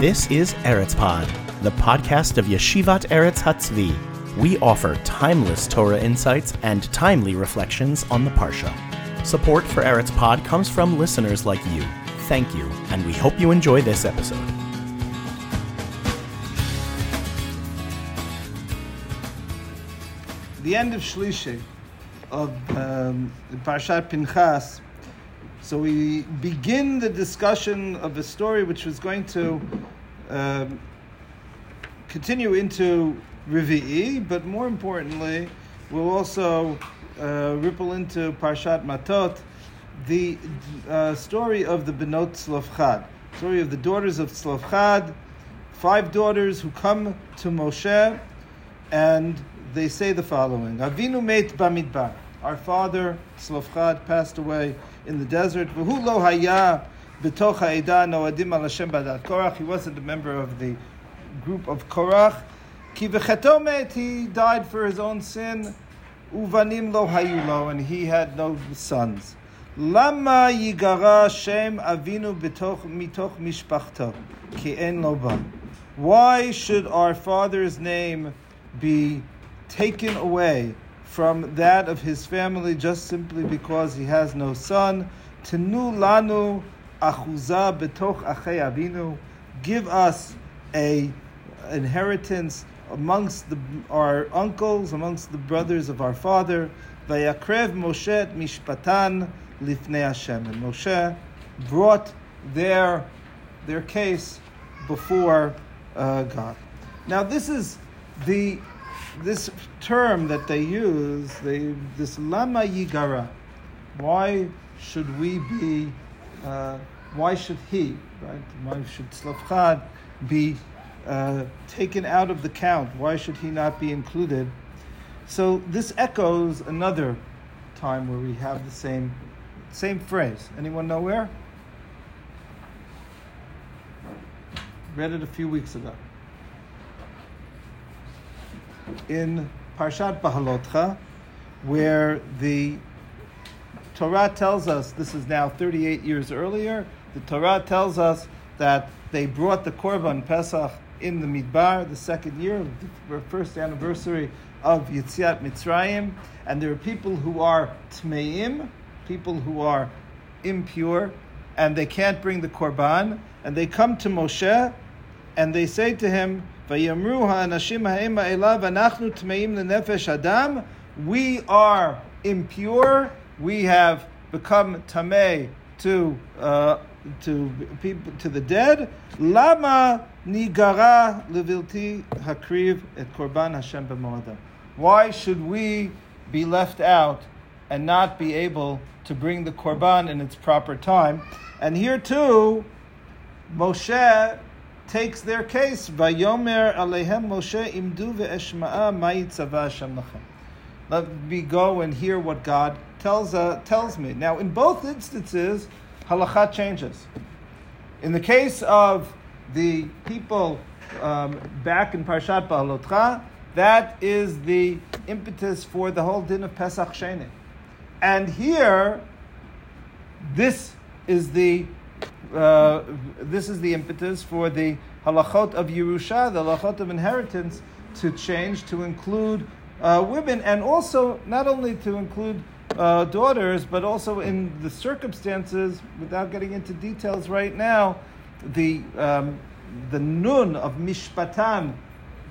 This is Eretz Pod, the podcast of Yeshivat Eretz Hatzvi. We offer timeless Torah insights and timely reflections on the Parsha. Support for Eretz Pod comes from listeners like you. Thank you, and we hope you enjoy this episode. the end of Shlishi of um, Parshat Pinchas. So we begin the discussion of a story which was going to um, continue into Rivi'i, but more importantly, we'll also uh, ripple into Parshat Matot, the uh, story of the Benot Tzlofchad, story of the daughters of Tzlofchad, five daughters who come to Moshe and they say the following: Avinu meit bamidbar. Our father Tzlofchad passed away in the desert. V'hu lo haya b'toch ha'eda noadim al Hashem badat Korach. He wasn't a member of the group of Korach. Ki v'cheto met. He died for his own sin. Uvanim lo hayu lo, and he had no sons. Lama yigara shem avinu b'toch mitoch mishpachto ki en lo ba. Why should our father's name be taken away from that of his family just simply because he has no son. Tenu lanu achuza betoch achei avinu. Give us a inheritance amongst the, our uncles, amongst the brothers of our father. Vayakrev Moshe mishpatan lifnei Hashem. And Moshe brought their their case before uh, God. Now this is the this term that they use, they, this lama yigara, why should we be, uh, why should he, right? Why should Tzlofchad be uh, taken out of the count? Why should he not be included? So this echoes another time where we have the same, same phrase. Anyone know where? Read it a few weeks ago in Parshat Bahalotcha, where the Torah tells us, this is now 38 years earlier, the Torah tells us that they brought the Korban Pesach in the Midbar, the second year, the first anniversary of Yetziat Mitzrayim, and there are people who are Tmeim, people who are impure, and they can't bring the Korban, and they come to Moshe, and they say to him, ויאמרו האנשים ההם elav אנחנו טמאים lenefesh adam. we are impure we have become tamei to, uh, to, people, to the dead, lama nigara levilti hakriv et korban Hashem b'moadah. Why should we be left out and not be able to bring the korban in its proper time? And here too, Moshe takes their case. Vayomer alehem Moshe imdu ve'eshma'a ma'itzava Hashem. Let me go and hear what God tells, uh, tells me. Now, in both instances, halacha changes. In the case of the people um, back in Parshat Ba'alotcha, that is the impetus for the whole din of Pesach Sheni. And here, this is the uh, this is the impetus for the halachot of Yerusha, the halachot of inheritance, to change to include uh, women, and also not only to include uh, daughters, but also in the circumstances, without getting into details right now, the um, the nun of mishpatan,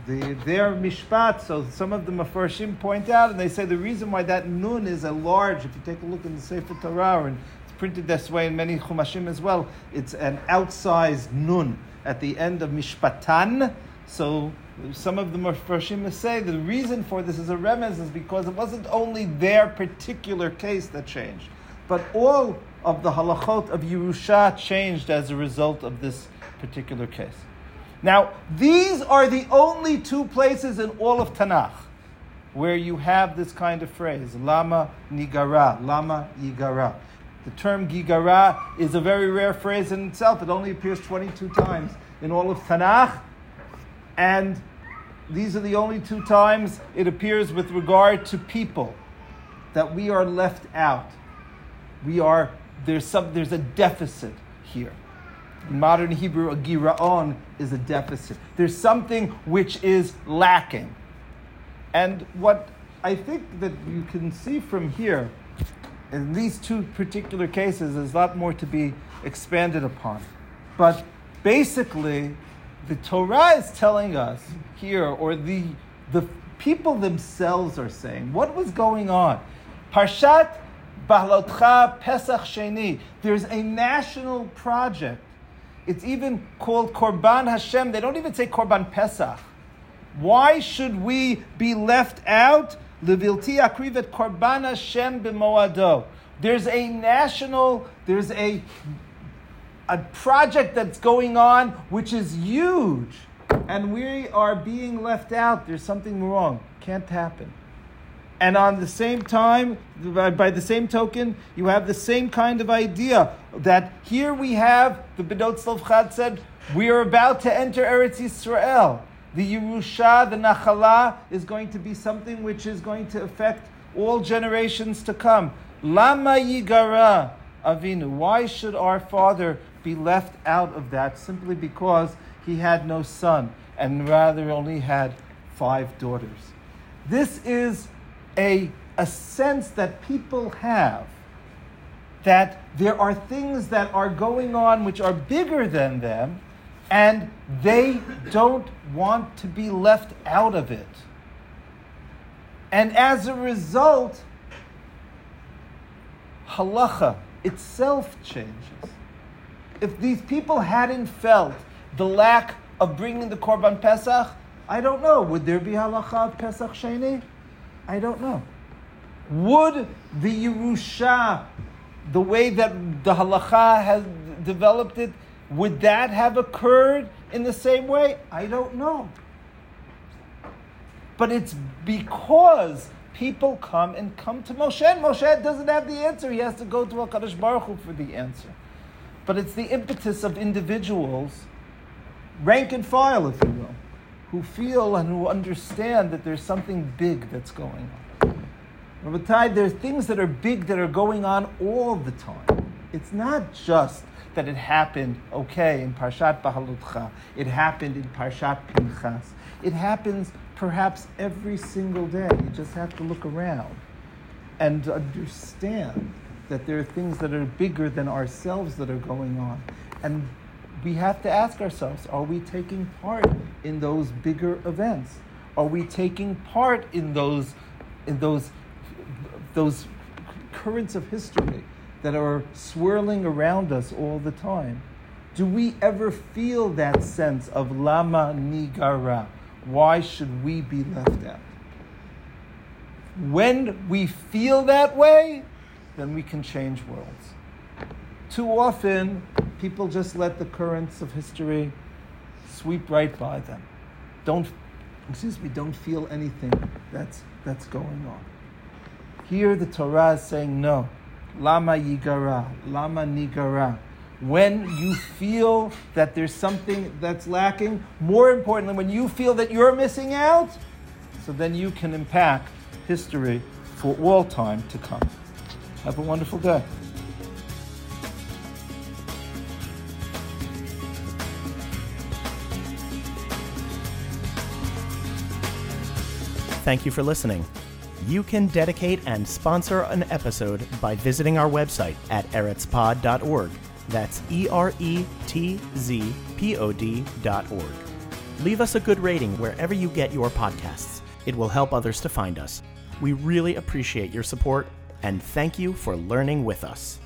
the, their mishpat. So some of the mafarshim point out, and they say the reason why that nun is a large. If you take a look in the Sefer Torah and it's printed this way in many chumashim as well. It's an outsized nun at the end of mishpatan. So some of the Mepharshim say the reason for this is a remez is because it wasn't only their particular case that changed, but all of the halachot of Yerusha changed as a result of this particular case. Now, these are the only two places in all of Tanakh where you have this kind of phrase, lama nigara, lama yigara. The term gigara is a very rare phrase in itself. It only appears 22 times in all of Tanakh. And these are the only two times it appears with regard to people that we are left out. We are, there's, some, there's a deficit here. In modern Hebrew, a giraon is a deficit. There's something which is lacking. And what I think that you can see from here, in these two particular cases, there's a lot more to be expanded upon. But basically, the Torah is telling us here, or the, the people themselves are saying, what was going on? Parshat Bahlotcha Pesach Sheni. There's a national project. It's even called Korban Hashem. They don't even say Korban Pesach. Why should we be left out? Levilti akrivet Korban Hashem b'moado. There's a national, there's a, a project that's going on which is huge, and we are being left out. There's something wrong. Can't happen. And on the same time, by the same token, you have the same kind of idea that here we have, the Benot Tzlov said, we are about to enter Eretz Yisrael. The Yerusha, the Nachala, is going to be something which is going to affect all generations to come. Lama Yigara Avinu. Why should our father be left out of that simply because he had no son and rather only had five daughters? This is a, a sense that people have that there are things that are going on which are bigger than them, and they don't want to be left out of it. And as a result, halacha itself changes. If these people hadn't felt the lack of bringing the Korban Pesach, I don't know, would there be halacha of Pesach Sheni? I don't know. Would the Yerusha, the way that the halacha has developed it, would that have occurred in the same way? I don't know. But it's because people come and come to Moshe, and Moshe doesn't have the answer. He has to go to HaKadosh Baruch Hu for the answer. But it's the impetus of individuals, rank and file, if you will, who feel and who understand that there's something big that's going on. Rabbatai, there are things that are big that are going on all the time. It's not just that it happened, okay, in Parshat Bahalutcha. It happened in Parshat Pinchas. It happens perhaps every single day. You just have to look around and understand that there are things that are bigger than ourselves that are going on. And we have to ask ourselves are we taking part in those bigger events? Are we taking part in those, in those, those currents of history that are swirling around us all the time? Do we ever feel that sense of lama nigara? Why should we be left out? When we feel that way, then we can change worlds. Too often, people just let the currents of history sweep right by them. Don't, excuse me, don't feel anything that's, that's going on. Here, the Torah is saying no. Lama yigara, lama nigara. When you feel that there's something that's lacking, more importantly, when you feel that you're missing out, so then you can impact history for all time to come. Have a wonderful day. Thank you for listening. You can dedicate and sponsor an episode by visiting our website at eretzpod.org. That's E R E T Z P O D.org. Leave us a good rating wherever you get your podcasts. It will help others to find us. We really appreciate your support and thank you for learning with us.